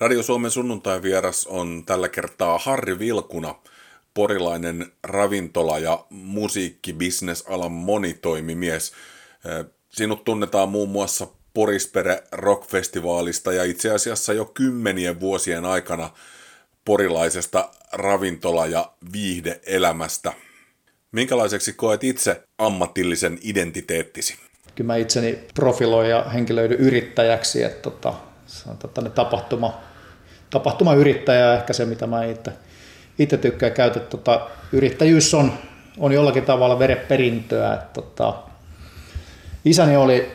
Radio Suomen sunnuntai vieras on tällä kertaa Harri Vilkuna, porilainen ravintola- ja musiikkibisnesalan monitoimimies. Sinut tunnetaan muun muassa Porispere Rockfestivaalista ja itse asiassa jo kymmenien vuosien aikana porilaisesta ravintola- ja viihdeelämästä. Minkälaiseksi koet itse ammatillisen identiteettisi? Kyllä mä itseni profiloin ja henkilöidyn yrittäjäksi, että tota, tänne tapahtuma, tapahtumayrittäjä ehkä se, mitä mä itse, itse tykkään käyttää. Tota, yrittäjyys on, on jollakin tavalla vereperintöä. Että, tota, isäni oli,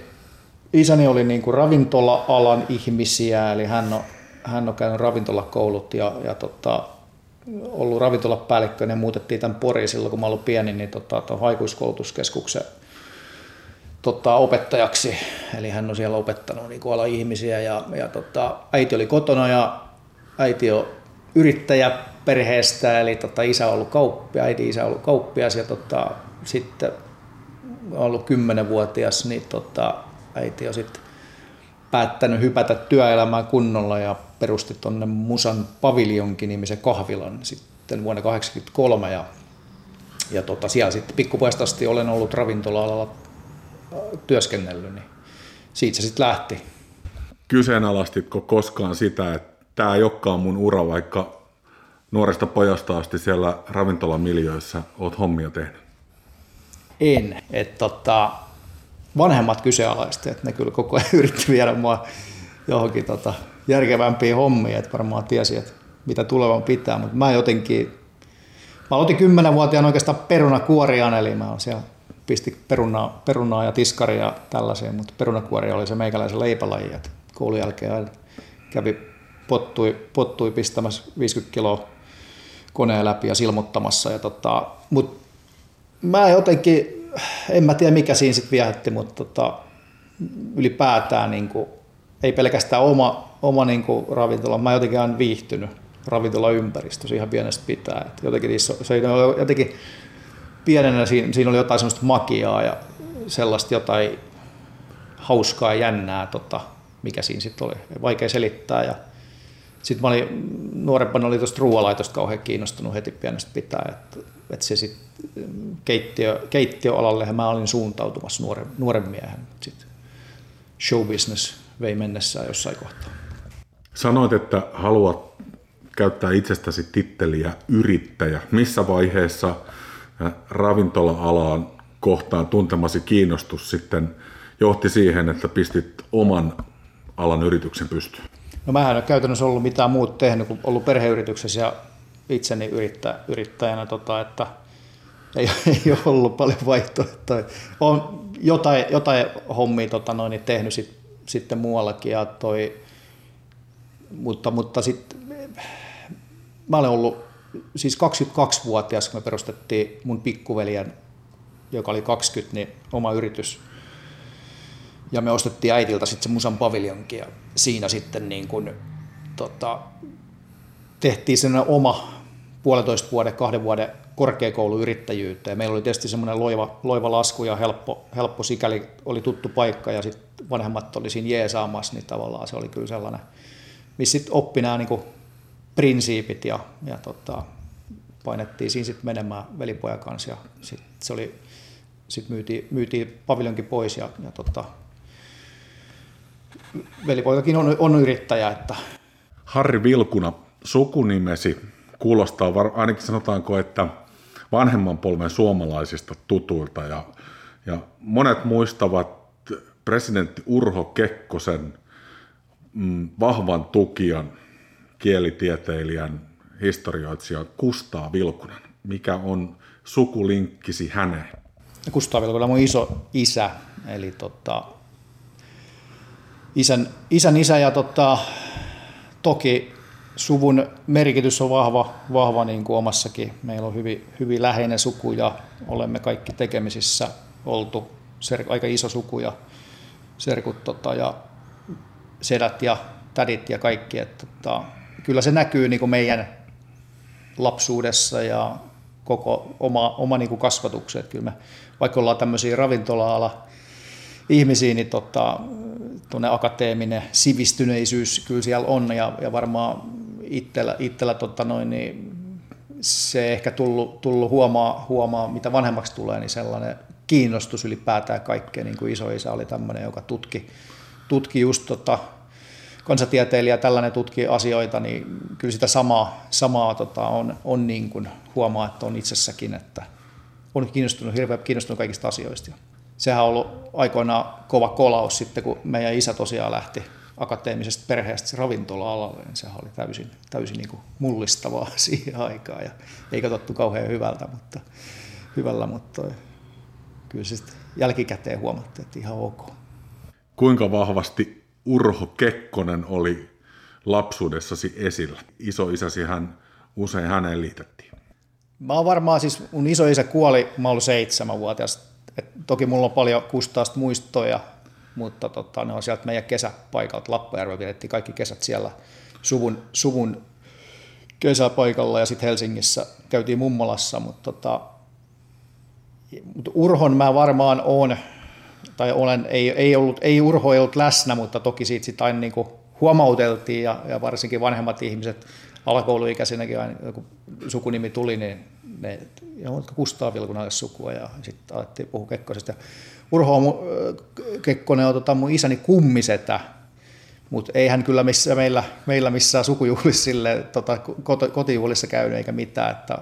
isäni oli niin kuin ravintola-alan ihmisiä, eli hän on, hän on käynyt ravintolakoulut ja, ja tota, ollut ravintolapäällikkö, ja muutettiin tämän Poriin silloin, kun mä olin pieni, niin tota, aikuiskoulutuskeskuksen tota, opettajaksi. Eli hän on siellä opettanut niin ala ihmisiä ja, ja tota, äiti oli kotona ja äiti on yrittäjä perheestä, eli tota, isä on ollut kauppia, äiti isä on ollut kauppias ja tota, sitten on ollut kymmenenvuotias, niin tota, äiti on sitten päättänyt hypätä työelämään kunnolla ja perusti tuonne Musan paviljonkin nimisen kahvilan sitten vuonna 1983 ja, ja tota, siellä sitten pikkupojasta asti olen ollut ravintola-alalla työskennellyt, niin siitä se sitten lähti. Kyseenalaistitko koskaan sitä, että tämä ei olekaan mun ura, vaikka nuoresta pojasta asti siellä ravintolamiljöissä oot hommia tehnyt? En. Et tota, vanhemmat kyseenalaisti, että ne kyllä koko ajan yritti viedä mua johonkin tota, järkevämpiin hommiin, että varmaan tiesi, että mitä tulevan pitää, mutta mä jotenkin, mä aloitin kymmenenvuotiaana oikeastaan perunakuoriaan, eli mä olen siellä pisti perunaa, perunaa ja tiskaria ja tällaisia, mutta perunakuori oli se meikäläisen leipälaji, että koulun jälkeen kävi pottui, pottui pistämässä 50 kiloa koneen läpi ja silmuttamassa. Ja tota, mut mä jotenkin, en mä tiedä mikä siinä sitten viehätti, mutta tota, ylipäätään niin kuin, ei pelkästään oma, oma niin kuin ravintola, mä jotenkin olen viihtynyt ravintolaympäristössä ihan pienestä pitää. Et jotenkin, se on jotenkin pienenä siinä, siinä oli jotain semmoista magiaa ja sellaista jotain hauskaa ja jännää, tota, mikä siinä sitten oli. Vaikea selittää. Ja sitten mä olin, nuorempana oli tuosta ruoalaitosta kauhean kiinnostunut heti pienestä pitää, että, että se sitten keittiö, keittiöalalle mä olin suuntautumassa nuoren, nuoren miehen. Sitten show business vei mennessään jossain kohtaa. Sanoit, että haluat käyttää itsestäsi titteliä yrittäjä. Missä vaiheessa ravintola-alaan kohtaan tuntemasi kiinnostus sitten johti siihen, että pistit oman alan yrityksen pystyyn? No mä en ole käytännössä ollut mitään muuta tehnyt kuin ollut perheyrityksessä ja itseni yrittä, yrittäjänä, tota, että ei, ei ole ollut paljon vaihtoehtoja. Olen jotain, jotain hommia tota noin, tehnyt sit, sitten muuallakin, ja toi, mutta, mutta sitten mä olen ollut siis 22-vuotias, kun me perustettiin mun pikkuveljen, joka oli 20, niin oma yritys. Ja me ostettiin äitiltä sitten se Musan paviljonkin ja siinä sitten niin kun, tota, tehtiin sen oma puolentoista vuoden, kahden vuoden korkeakouluyrittäjyyttä. Ja meillä oli tietysti semmoinen loiva, loiva lasku ja helppo, helppo sikäli oli tuttu paikka ja sitten vanhemmat oli siinä jeesaamassa, niin tavallaan se oli kyllä sellainen, missä sitten oppi nämä niin prinsiipit ja, ja tota, painettiin siinä sitten menemään velipojan kanssa ja sitten se oli, sit myytiin, myytiin paviljonkin pois ja, ja tota, velipoikakin on, on yrittäjä. Että... Harri Vilkuna, sukunimesi kuulostaa, ainakin sanotaanko, että vanhemman polven suomalaisista tutuilta ja, ja monet muistavat presidentti Urho Kekkosen mm, vahvan tukijan kielitieteilijän historioitsija Kustaa Vilkunen. Mikä on sukulinkkisi häneen? Kustaa Vilkunen on mun iso isä, eli tota, isän, isän isä ja tota, toki suvun merkitys on vahva, vahva niin kuin omassakin. Meillä on hyvin, hyvin läheinen suku ja olemme kaikki tekemisissä oltu ser, aika iso suku ja serkut tota, ja sedät ja tädit ja kaikki. Että, tota, kyllä se näkyy niin kuin meidän lapsuudessa ja koko oma, oma niin kuin kasvatukset. Kyllä me, vaikka ollaan tämmöisiä ravintola-ala ihmisiä, niin tota, tuonne akateeminen sivistyneisyys kyllä siellä on ja, ja varmaan itsellä, itsellä tota noin, niin se ehkä tullut, tullut huomaa, huomaa, mitä vanhemmaksi tulee, niin sellainen kiinnostus ylipäätään kaikkeen, niin kuin isoisä oli tämmöinen, joka tutki, tutki just tota, kansatieteilijä tällainen tutki asioita, niin kyllä sitä samaa, samaa tota, on, on niin kuin huomaa, että on itsessäkin, että on kiinnostunut, hirveän kiinnostunut kaikista asioista. Sehän on ollut aikoinaan kova kolaus sitten, kun meidän isä tosiaan lähti akateemisesta perheestä ravintola-alalle, niin sehän oli täysin, täysin niin kuin mullistavaa siihen aikaan ja ei katsottu kauhean hyvältä, mutta, hyvällä, mutta kyllä se jälkikäteen huomattiin, että ihan ok. Kuinka vahvasti Urho Kekkonen oli lapsuudessasi esillä? Isoisäsi hän usein häneen liitettiin. Mä oon varmaan siis, mun isoisä kuoli, mä olin seitsemänvuotias. Et toki mulla on paljon kustaasta muistoja, mutta tota, ne on sieltä meidän kesäpaikalta. Lappajärvellä vietettiin kaikki kesät siellä suvun, suvun kesäpaikalla ja sitten Helsingissä käytiin mummolassa, mutta tota, mutta Urhon mä varmaan on, tai olen, ei, ei, ollut, ei Urho ei ollut läsnä, mutta toki siitä sit aina niin huomauteltiin ja, ja, varsinkin vanhemmat ihmiset alakouluikäisenäkin aina, kun sukunimi tuli, niin ne, ja Kustaa Vilkunalle sukua ja sitten alettiin puhua Kekkosesta. Urho on, Kekkonen on tota, mun isäni kummisetä, mutta ei hän kyllä missä meillä, meillä missään sukujuhlissa sille, tota, kotijuhlissa käynyt eikä mitään. Että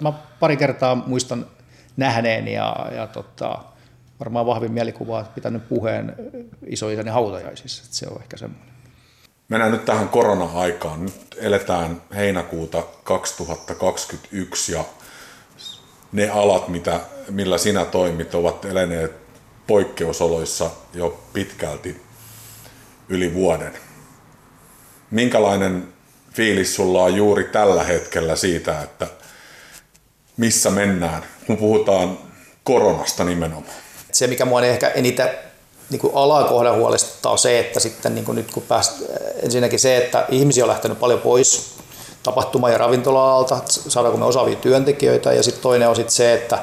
mä pari kertaa muistan nähneen ja, ja tota, varmaan vahvin mielikuva pitänyt puheen isoisäni hautajaisissa. Että se on ehkä semmoinen. Mennään nyt tähän korona-aikaan. Nyt eletään heinäkuuta 2021 ja ne alat, mitä, millä sinä toimit, ovat eläneet poikkeusoloissa jo pitkälti yli vuoden. Minkälainen fiilis sulla on juuri tällä hetkellä siitä, että missä mennään, kun puhutaan koronasta nimenomaan? Se, mikä mua ehkä eniten niin kuin alakohdan huolestuttaa on se, että sitten niin kuin nyt kun pääst, ensinnäkin se, että ihmisiä on lähtenyt paljon pois tapahtuma- ja ravintola-alalta, saadaanko me osaavia työntekijöitä, ja sitten toinen on sitten se, että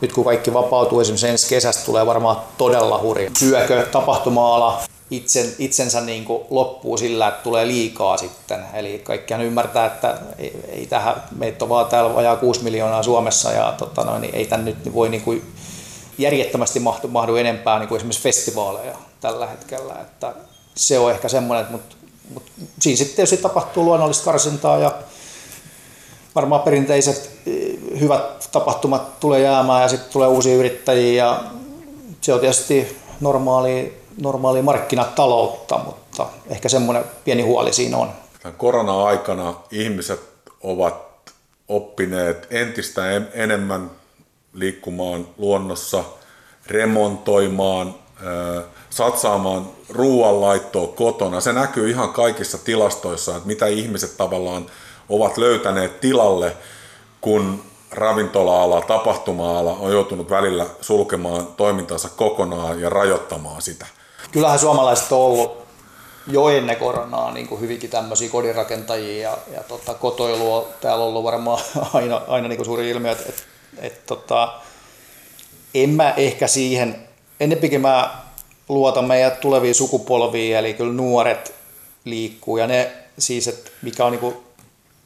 nyt kun kaikki vapautuu, esimerkiksi ensi kesästä tulee varmaan todella hurja. Syökö tapahtuma-ala itsen, itsensä niin kuin loppuu sillä, että tulee liikaa sitten. Eli kaikkihan ymmärtää, että ei, ei tähän, meitä on vaan täällä vajaa 6 miljoonaa Suomessa ja tota noin, niin ei tämän nyt voi niin kuin järjettömästi mahdu, mahdu enempää niin kuin esimerkiksi festivaaleja tällä hetkellä. Että se on ehkä semmoinen, mutta, mutta siinä sitten tietysti tapahtuu luonnollista karsintaa ja varmaan perinteiset eh, hyvät tapahtumat tulee jäämään ja sitten tulee uusia yrittäjiä ja se on tietysti normaali, normaali markkinataloutta, mutta ehkä semmoinen pieni huoli siinä on. Tämän korona-aikana ihmiset ovat oppineet entistä enemmän liikkumaan luonnossa, remontoimaan, satsaamaan ruoanlaittoa kotona. Se näkyy ihan kaikissa tilastoissa, että mitä ihmiset tavallaan ovat löytäneet tilalle, kun ravintola-ala, tapahtuma-ala on joutunut välillä sulkemaan toimintansa kokonaan ja rajoittamaan sitä. Kyllähän suomalaiset on ollut jo ennen koronaa niin kuin hyvinkin tämmöisiä kodinrakentajia ja, ja tota, kotoilua täällä on ollut varmaan aina, aina niin kuin suuri ilmiö, että, että, että tota, en mä ehkä siihen, ennempikin mä luotan meidän tuleviin sukupolviin, eli kyllä nuoret liikkuu. Ja ne siis, että mikä on niin kuin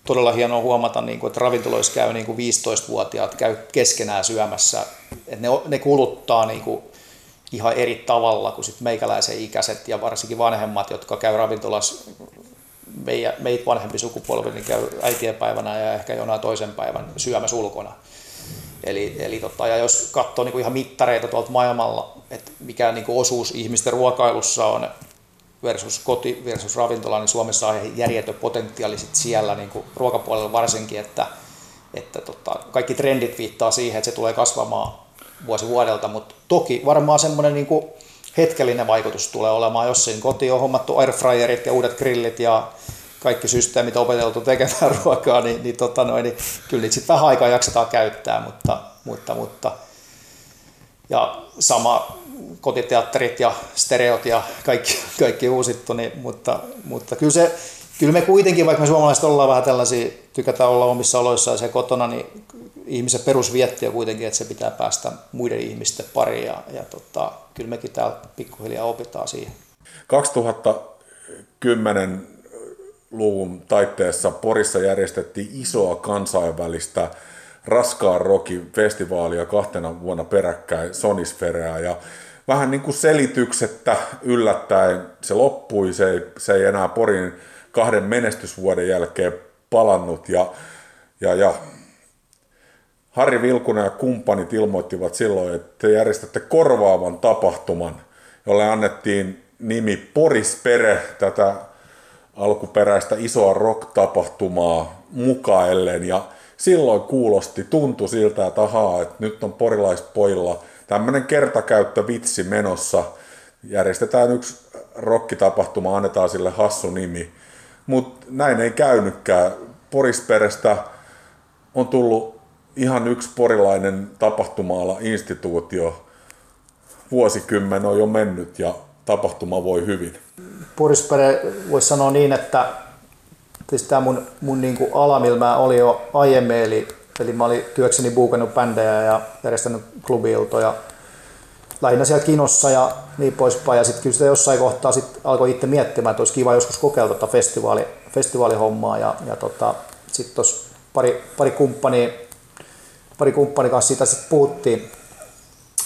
todella hienoa huomata, niin kuin, että ravintoloissa käy niin kuin 15-vuotiaat käy keskenään syömässä, että ne, ne kuluttaa niin kuin ihan eri tavalla kuin sit meikäläisen ikäiset ja varsinkin vanhemmat, jotka käy ravintolassa. Meitä vanhempi sukupolvi, niin käy äitienpäivänä ja ehkä jonain toisen päivän syömässä ulkona. Eli, eli tota, ja jos katsoo niin kuin ihan mittareita tuolta maailmalla, että mikä niin kuin osuus ihmisten ruokailussa on versus koti versus ravintola, niin Suomessa on järjetön potentiaali sit siellä niin kuin ruokapuolella varsinkin, että, että tota, kaikki trendit viittaa siihen, että se tulee kasvamaan vuosi vuodelta, mutta toki varmaan semmoinen niin kuin hetkellinen vaikutus tulee olemaan, jos siinä koti on hommattu airfryerit ja uudet grillit ja kaikki systeemit opeteltu tekemään ruokaa, niin, niin, tota noin, niin kyllä niitä sitten vähän aikaa jaksetaan käyttää, mutta, mutta, mutta ja sama kotiteatterit ja stereot ja kaikki, kaikki uusittu, niin, mutta, mutta kyllä, se, kyllä me kuitenkin, vaikka me suomalaiset ollaan vähän tällaisia, tykätään olla omissa oloissa ja se kotona, niin ihmisen perusvietti on kuitenkin, että se pitää päästä muiden ihmisten pariin ja, ja tota, kyllä mekin täällä pikkuhiljaa opitaan siihen. 2010-luvun taitteessa Porissa järjestettiin isoa kansainvälistä raskaan rokin festivaalia kahtena vuonna peräkkäin Sonisfereä ja vähän niin kuin selityksettä yllättäen se loppui, se ei, se ei enää Porin kahden menestysvuoden jälkeen palannut ja, ja, ja Harri Vilkunen ja kumppanit ilmoittivat silloin, että te järjestätte korvaavan tapahtuman, jolle annettiin nimi Porispere, tätä alkuperäistä isoa rock-tapahtumaa mukaellen. Ja silloin kuulosti, tuntui siltä, että ahaa, että nyt on porilaispojilla tämmöinen kertakäyttö vitsi menossa. Järjestetään yksi rokkitapahtuma, annetaan sille hassu nimi. Mutta näin ei käynytkään. Porisperestä on tullut ihan yksi porilainen tapahtumaala instituutio. Vuosikymmen on jo mennyt ja tapahtuma voi hyvin. Porispere voisi sanoa niin, että siis tämä mun, mun niin kuin ala, millä mä olin jo aiemmin, eli, eli mä olin työkseni buukannut bändejä ja järjestänyt klubiiltoja lähinnä siellä kinossa ja niin poispäin. Ja sitten kyllä sitä jossain kohtaa sit alkoi itse miettimään, että olisi kiva joskus kokeilla tota festivaali, festivaalihommaa. Ja, ja tota, sitten tuossa pari, pari kumppania pari kumppani kanssa siitä sitten puhuttiin,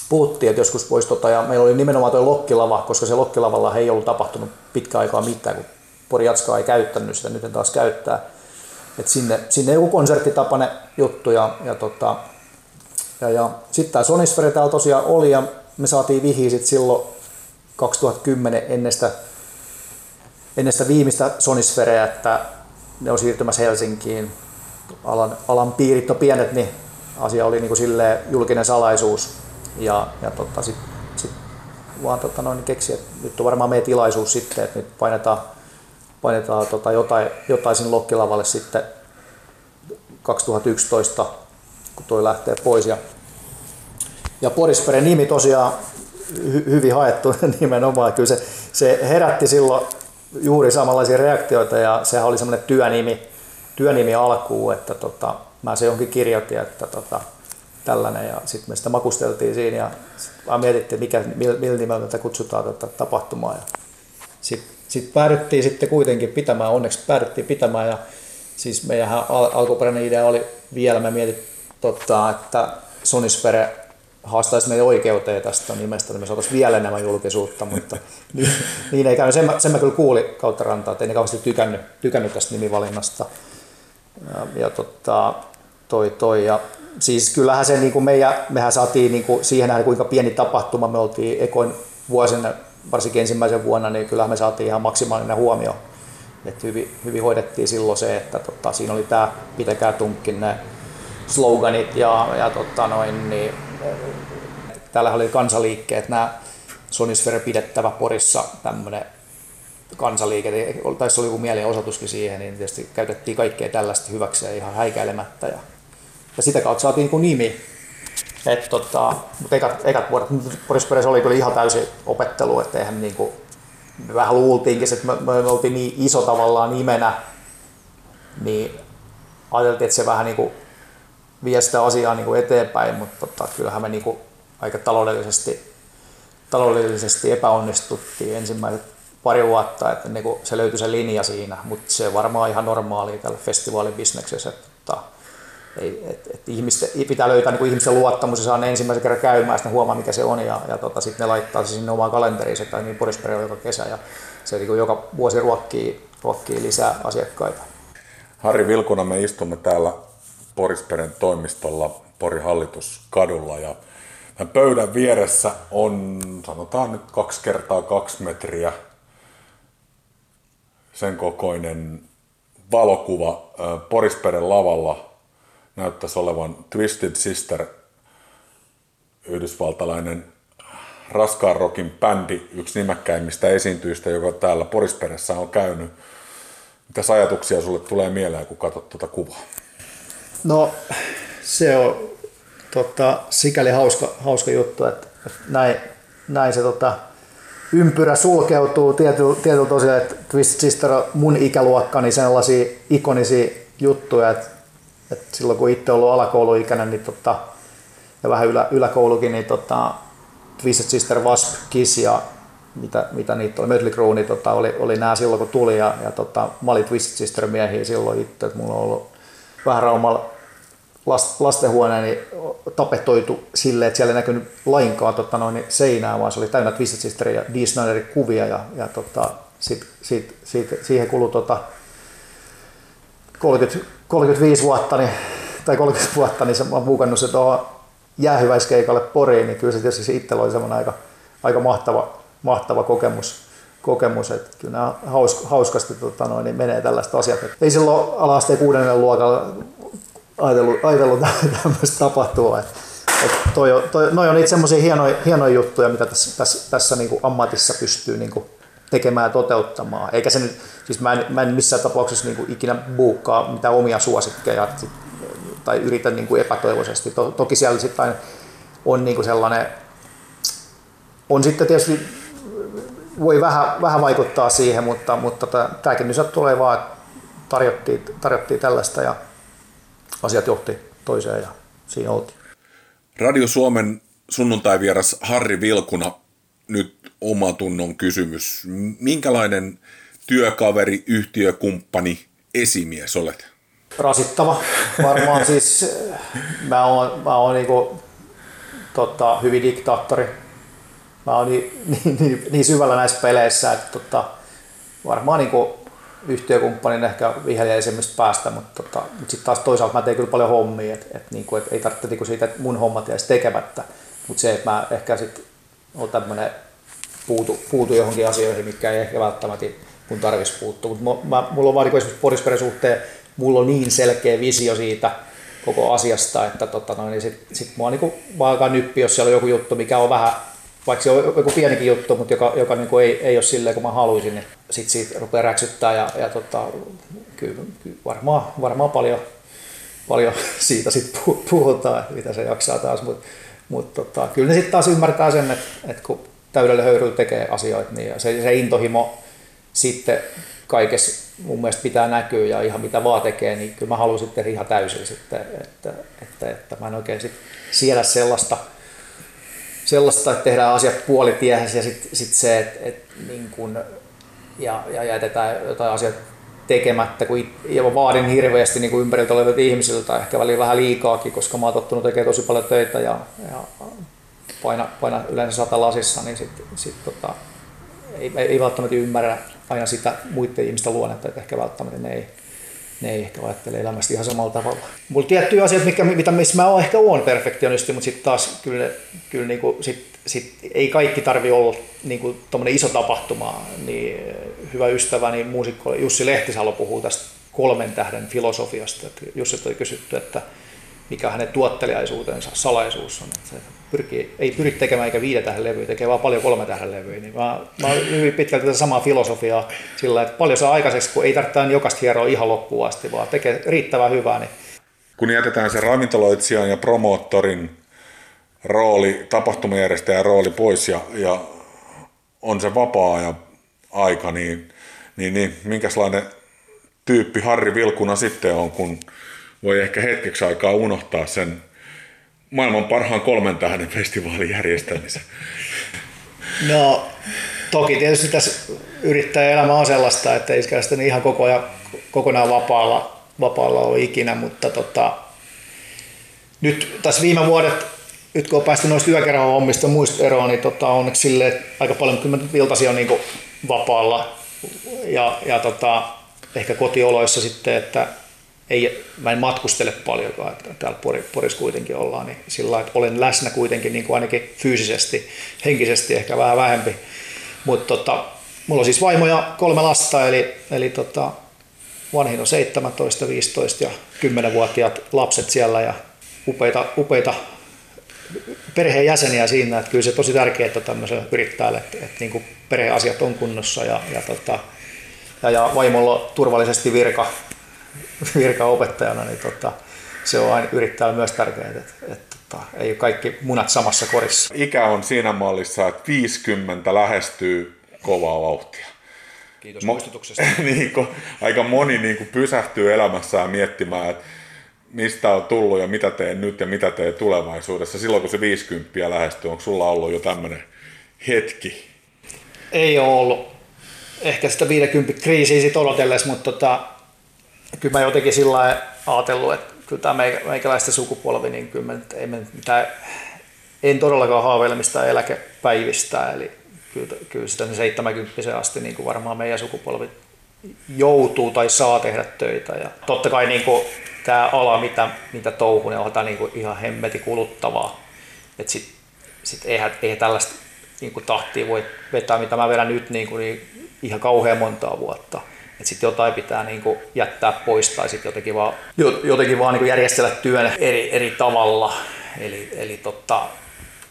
puhuttiin, että joskus voisi, tota, ja meillä oli nimenomaan tuo Lokkilava, koska se Lokkilavalla ei ollut tapahtunut pitkä aikaa mitään, kun Pori Jatska ei käyttänyt sitä, nyt taas käyttää. Et sinne, sinne joku konserttitapainen juttu ja, ja, tota, ja, ja sitten tämä Sonisferi täällä tosiaan oli ja me saatiin vihiä sitten silloin 2010 ennen sitä, ennen sitä viimeistä Sonisfereä, että ne on siirtymässä Helsinkiin. Alan, alan piirit on pienet, niin asia oli niin kuin silleen julkinen salaisuus. Ja, ja tota, sitten sit vaan tota noin, keksi, että nyt on varmaan meidän tilaisuus sitten, että nyt painetaan, painetaan tota jotain, jotain sinne Lokkilavalle sitten 2011, kun toi lähtee pois. Ja, ja Porisperen nimi tosiaan hy, hyvin haettu nimenomaan. Kyllä se, se herätti silloin juuri samanlaisia reaktioita ja sehän oli semmoinen työnimi, työnimi alkuun, että tota, mä se johonkin kirjoitin, että tota, tällainen ja sitten me sitä makusteltiin siinä ja vaan mietittiin, mikä, millä nimellä tätä kutsutaan tätä tapahtumaa. Ja sitten sit päädyttiin sitten kuitenkin pitämään, onneksi päädyttiin pitämään ja siis meidän al- alkuperäinen idea oli vielä, me mietit, tota, että Sonisfere haastaisi meidän oikeuteen tästä nimestä, että me saataisiin vielä enemmän julkisuutta, mutta niin, niin ei käynyt. Sen, sen mä kyllä kuulin kautta rantaa, että ei ne kauheasti tykännyt, tykännyt tästä nimivalinnasta. Ja, ja tota, toi, toi. Ja siis kyllähän se, niin kuin meidän, mehän saatiin niin kuin siihen nähden, kuinka pieni tapahtuma me oltiin ekoin vuosina, varsinkin ensimmäisen vuonna, niin kyllähän me saatiin ihan maksimaalinen huomio. Et hyvin, hyvin hoidettiin silloin se, että tota, siinä oli tämä pitäkää tunkkin ne sloganit ja, ja tota noin, niin, täällä oli kansaliikkeet, nämä Sonisfere pidettävä Porissa tämmöinen kansaliike, taisi olla joku mielenosoituskin siihen, niin tietysti käytettiin kaikkea tällaista hyväkseen ihan häikäilemättä. Ja, ja sitä kautta saatiin kuin nimi. Et, tota, mutta ekat, ekat vuodet Boris oli kyllä ihan täysi opettelu, että eihän niin kuin, me vähän luultiinkin, että me, me, me oltiin niin iso tavallaan nimenä, niin ajateltiin, että se vähän niin kuin vie sitä asiaa niin kuin eteenpäin, mutta tota, kyllähän me kuin aika taloudellisesti, taloudellisesti epäonnistuttiin ensimmäiset pari vuotta, että niin kuin se löytyi se linja siinä, mutta se on varmaan ihan normaali tällä festivaalibisneksessä, että ei, et, et ihmisten, pitää löytää niin kuin ihmisten luottamus ja saa ne ensimmäisen kerran käymään, ne huomaa mikä se on ja, ja tota, sitten ne laittaa se sinne omaan kalenteriinsa tai niin Porisperi on joka kesä ja se niin kuin joka vuosi ruokkii, ruokkii lisää asiakkaita. Harri Vilkuna, me istumme täällä Porisperen toimistolla Pori hallituskadulla ja pöydän vieressä on sanotaan nyt kaksi kertaa kaksi metriä sen kokoinen valokuva Porisperen lavalla näyttäisi olevan Twisted Sister, yhdysvaltalainen raskaan rockin bändi, yksi nimekkäimmistä esiintyistä, joka täällä Porisperessä on käynyt. Mitä ajatuksia sulle tulee mieleen, kun katsot tuota kuvaa? No se on tota, sikäli hauska, hauska juttu, että, että näin, näin se tota, ympyrä sulkeutuu tietyllä, tietyllä tosiaan, että Twist Sister on mun ikäluokka, niin sellaisia ikonisia juttuja, että, että silloin kun itse ollut alakouluikäinen niin tota, ja vähän ylä, yläkoulukin, niin tota, Twisted Sister, Wasp, Kiss ja mitä, mitä niitä oli. Mötley Crue niin, tota, oli, oli nämä silloin kun tuli ja, ja tota, mä olin Twisted Sister miehiä silloin itse, että mulla on ollut vähän raumalla last, lastenhuoneeni tapetoitu silleen, että siellä ei näkynyt lainkaan tota, noin, seinää, vaan se oli täynnä Twisted Sister ja Dee kuvia ja, ja tota, sit, sit, sit, siihen kului tota, 30, 35 vuotta, niin, tai 30 vuotta, niin se, mä oon puukannut se tuohon jäähyväiskeikalle Poriin, niin kyllä se tietysti itsellä oli semmoinen aika, aika mahtava, mahtava kokemus, kokemus että kyllä nämä haus, hauskasti tota noin, niin menee tällaista asiat. Et ei silloin ala-asteen kuudennen luokalla ajatellut, ajatellut tämmöistä tapahtua. Et, et toi, toi, noi on niitä semmoisia hienoja, hienoja juttuja, mitä tässä, tässä, tässä niin ammatissa pystyy niin kuin tekemään ja toteuttamaan. Eikä se nyt, siis mä en, mä en missään tapauksessa niin kuin ikinä buukkaa mitään omia suosikkeja tai yritä niin kuin epätoivoisesti. To, toki siellä sitten on niin kuin sellainen, on sitten tietysti voi vähän, vähän vaikuttaa siihen, mutta, mutta tämäkin nyt tulee vaan, että tarjottiin, tarjottiin tällaista ja asiat johti toiseen ja siinä oltiin. Radio Suomen sunnuntaivieras Harri Vilkuna, nyt oma tunnon kysymys. Minkälainen työkaveri, yhtiökumppani, esimies olet? Rasittava. Varmaan siis mä oon, mä oon niinku, tota, hyvin diktaattori. Mä oon niin, niin, niin, niin syvällä näissä peleissä, että tota, varmaan niinku, yhtiökumppanin ehkä viheliäisemmästä päästä, mutta, tota, mutta sitten taas toisaalta mä teen kyllä paljon hommia, että et, niinku, et ei tarvitse niinku siitä, että mun hommat jäisi tekemättä, mutta se, että mä ehkä sitten on tämmöinen puutu, puutu johonkin asioihin, mikä ei ehkä välttämättä mun tarvitsisi puuttua, mutta mä, mulla on vaan niin esimerkiksi Porisperin suhteen, mulla on niin selkeä visio siitä koko asiasta, että tota, no, niin sit, sit mua niin vaan alkaa nyppi, jos siellä on joku juttu, mikä on vähän vaikka se on joku pienikin juttu, mutta joka, joka niin ei, ei ole silleen kuin mä haluaisin, niin sitten siitä rupeaa räksyttää ja, ja tota, kyllä, kyllä varmaan, varmaan paljon, paljon siitä sitten puhutaan, mitä se jaksaa taas, mutta mut tota, kyllä ne sitten taas ymmärtää sen, että, että kun täydellä höyryllä tekee asioita, niin se, se intohimo sitten kaikessa mun mielestä pitää näkyä ja ihan mitä vaan tekee, niin kyllä mä haluan sitten ihan täysin sitten, että, että, että mä en oikein sitten siedä sellaista, sellaista, että tehdään asiat puolitiehessä ja sitten sit se, että, että niin kun, ja, ja jätetään jotain asioita tekemättä, kun ja vaadin hirveästi niin kuin ympäriltä olevilta ihmisiltä, ehkä välillä vähän liikaakin, koska mä oon tottunut tekemään tosi paljon töitä ja, ja paina, paina yleensä sata lasissa, niin sit, sit tota, ei, ei, välttämättä ymmärrä aina sitä muiden ihmisten luonnetta, että ehkä välttämättä ne ei, ne ei ehkä ajattele elämästä ihan samalla tavalla. Mulla tiettyjä asioita, mikä, mitä, missä mä oon ehkä oon perfektionisti, mutta sitten taas kyllä, kyllä niin kuin, sit, sit, ei kaikki tarvi olla niin kuin, iso tapahtuma. Niin hyvä ystäväni muusikko Jussi Lehtisalo puhuu tästä kolmen tähden filosofiasta. Jussi oli kysytty, että mikä hänen tuotteliaisuutensa salaisuus on. Se pyrkii, ei pyri tekemään eikä viiden tähden levyä, tekee vaan paljon kolme tähden levyä. Niin mä, mä hyvin pitkälti tätä samaa filosofiaa sillä, että paljon saa aikaiseksi, kun ei tarvitse jokaista hieroa ihan loppuun asti, vaan tekee riittävän hyvää. Niin... Kun jätetään se ravintoloitsijan ja promoottorin rooli, tapahtumajärjestäjän rooli pois ja, ja on se vapaa-ajan aika, niin, niin, niin minkälainen tyyppi Harri Vilkuna sitten on, kun voi ehkä hetkeksi aikaa unohtaa sen maailman parhaan kolmen tähden festivaalin järjestämisen? No, toki tietysti tässä yrittää elämä on sellaista, että ei sitä ihan koko ajan, kokonaan vapaalla, vapaalla ole ikinä, mutta tota, nyt tässä viime vuodet, nyt kun on päästy noista yökerran hommista muista eroon, niin tota, onneksi sille aika paljon, mä nyt on niin vapaalla ja, ja tota, ehkä kotioloissa sitten, että ei, mä en matkustele paljonkaan, että täällä Porissa kuitenkin ollaan, niin sillä että olen läsnä kuitenkin niin kuin ainakin fyysisesti, henkisesti ehkä vähän vähempi. Mutta tota, mulla on siis vaimo ja kolme lasta, eli, eli tota, vanhin on 17, 15 ja 10-vuotiaat lapset siellä ja upeita, upeita perheenjäseniä siinä, että kyllä se tosi tärkeää että tämmöiselle yrittäjälle, että, että niin kuin perheasiat on kunnossa ja, ja, tota, ja, ja vaimolla turvallisesti virka, virkaopettajana, niin tota, se on aina yrittäjällä myös tärkeää, että, että, että tota, ei ole kaikki munat samassa korissa. Ikä on siinä mallissa, että 50 lähestyy kovaa vauhtia. Kiitos Mo- muistutuksesta. niin, kun, aika moni niin kuin pysähtyy elämässään miettimään, että mistä on tullut ja mitä teen nyt ja mitä teen tulevaisuudessa. Silloin kun se 50 lähestyy, onko sulla ollut jo tämmöinen hetki? ei ole ollut ehkä sitä 50 kriisiä sit odotellessa, mutta tota, kyllä mä jotenkin sillä ajatellut, että kyllä tämä meikäläisten sukupolvi, niin kyllä me, ei me mitään, en todellakaan haaveile mistään eläkepäivistä, eli kyllä, kyllä sitä 70 asti niin kuin varmaan meidän sukupolvi joutuu tai saa tehdä töitä. Ja totta kai niin kuin, tämä ala, mitä, mitä touhun, niin on niin kuin ihan hemmeti kuluttavaa. Että sit, sit eihän, eihän tällaista niin kuin tahtia voi vetää, mitä mä vedän nyt niin kuin, niin ihan kauhean montaa vuotta. Että sitten jotain pitää niin kuin jättää pois tai sitten jotenkin vaan, jotenkin vaan niin kuin järjestellä työn eri, eri tavalla. Eli, eli totta,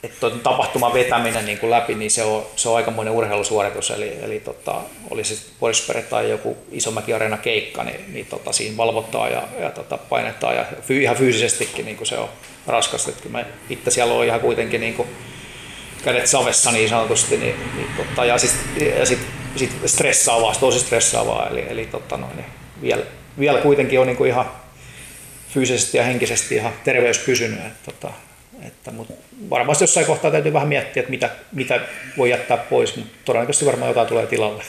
että tapahtuman vetäminen niin kuin läpi, niin se on, se on aikamoinen urheilusuoritus. Eli, eli tota, oli se Porispere tai joku Isomäki Arena keikka, niin, niin tota, siinä valvottaa ja, ja tota, painetaan ja fy, ihan fyysisestikin niin kuin se on raskasta. Että mä itse siellä on ihan kuitenkin niin kuin, kädet savessa niin sanotusti, niin, niin tota, ja sitten sit, sit stressaavaa, tosi stressaavaa, eli, eli tota, noin, niin vielä, vielä kuitenkin on niin kuin ihan fyysisesti ja henkisesti ihan terveys pysynyt. Että, tota, että, mutta varmasti jossain kohtaa täytyy vähän miettiä, että mitä, mitä voi jättää pois, mutta todennäköisesti varmaan jotain tulee tilalle.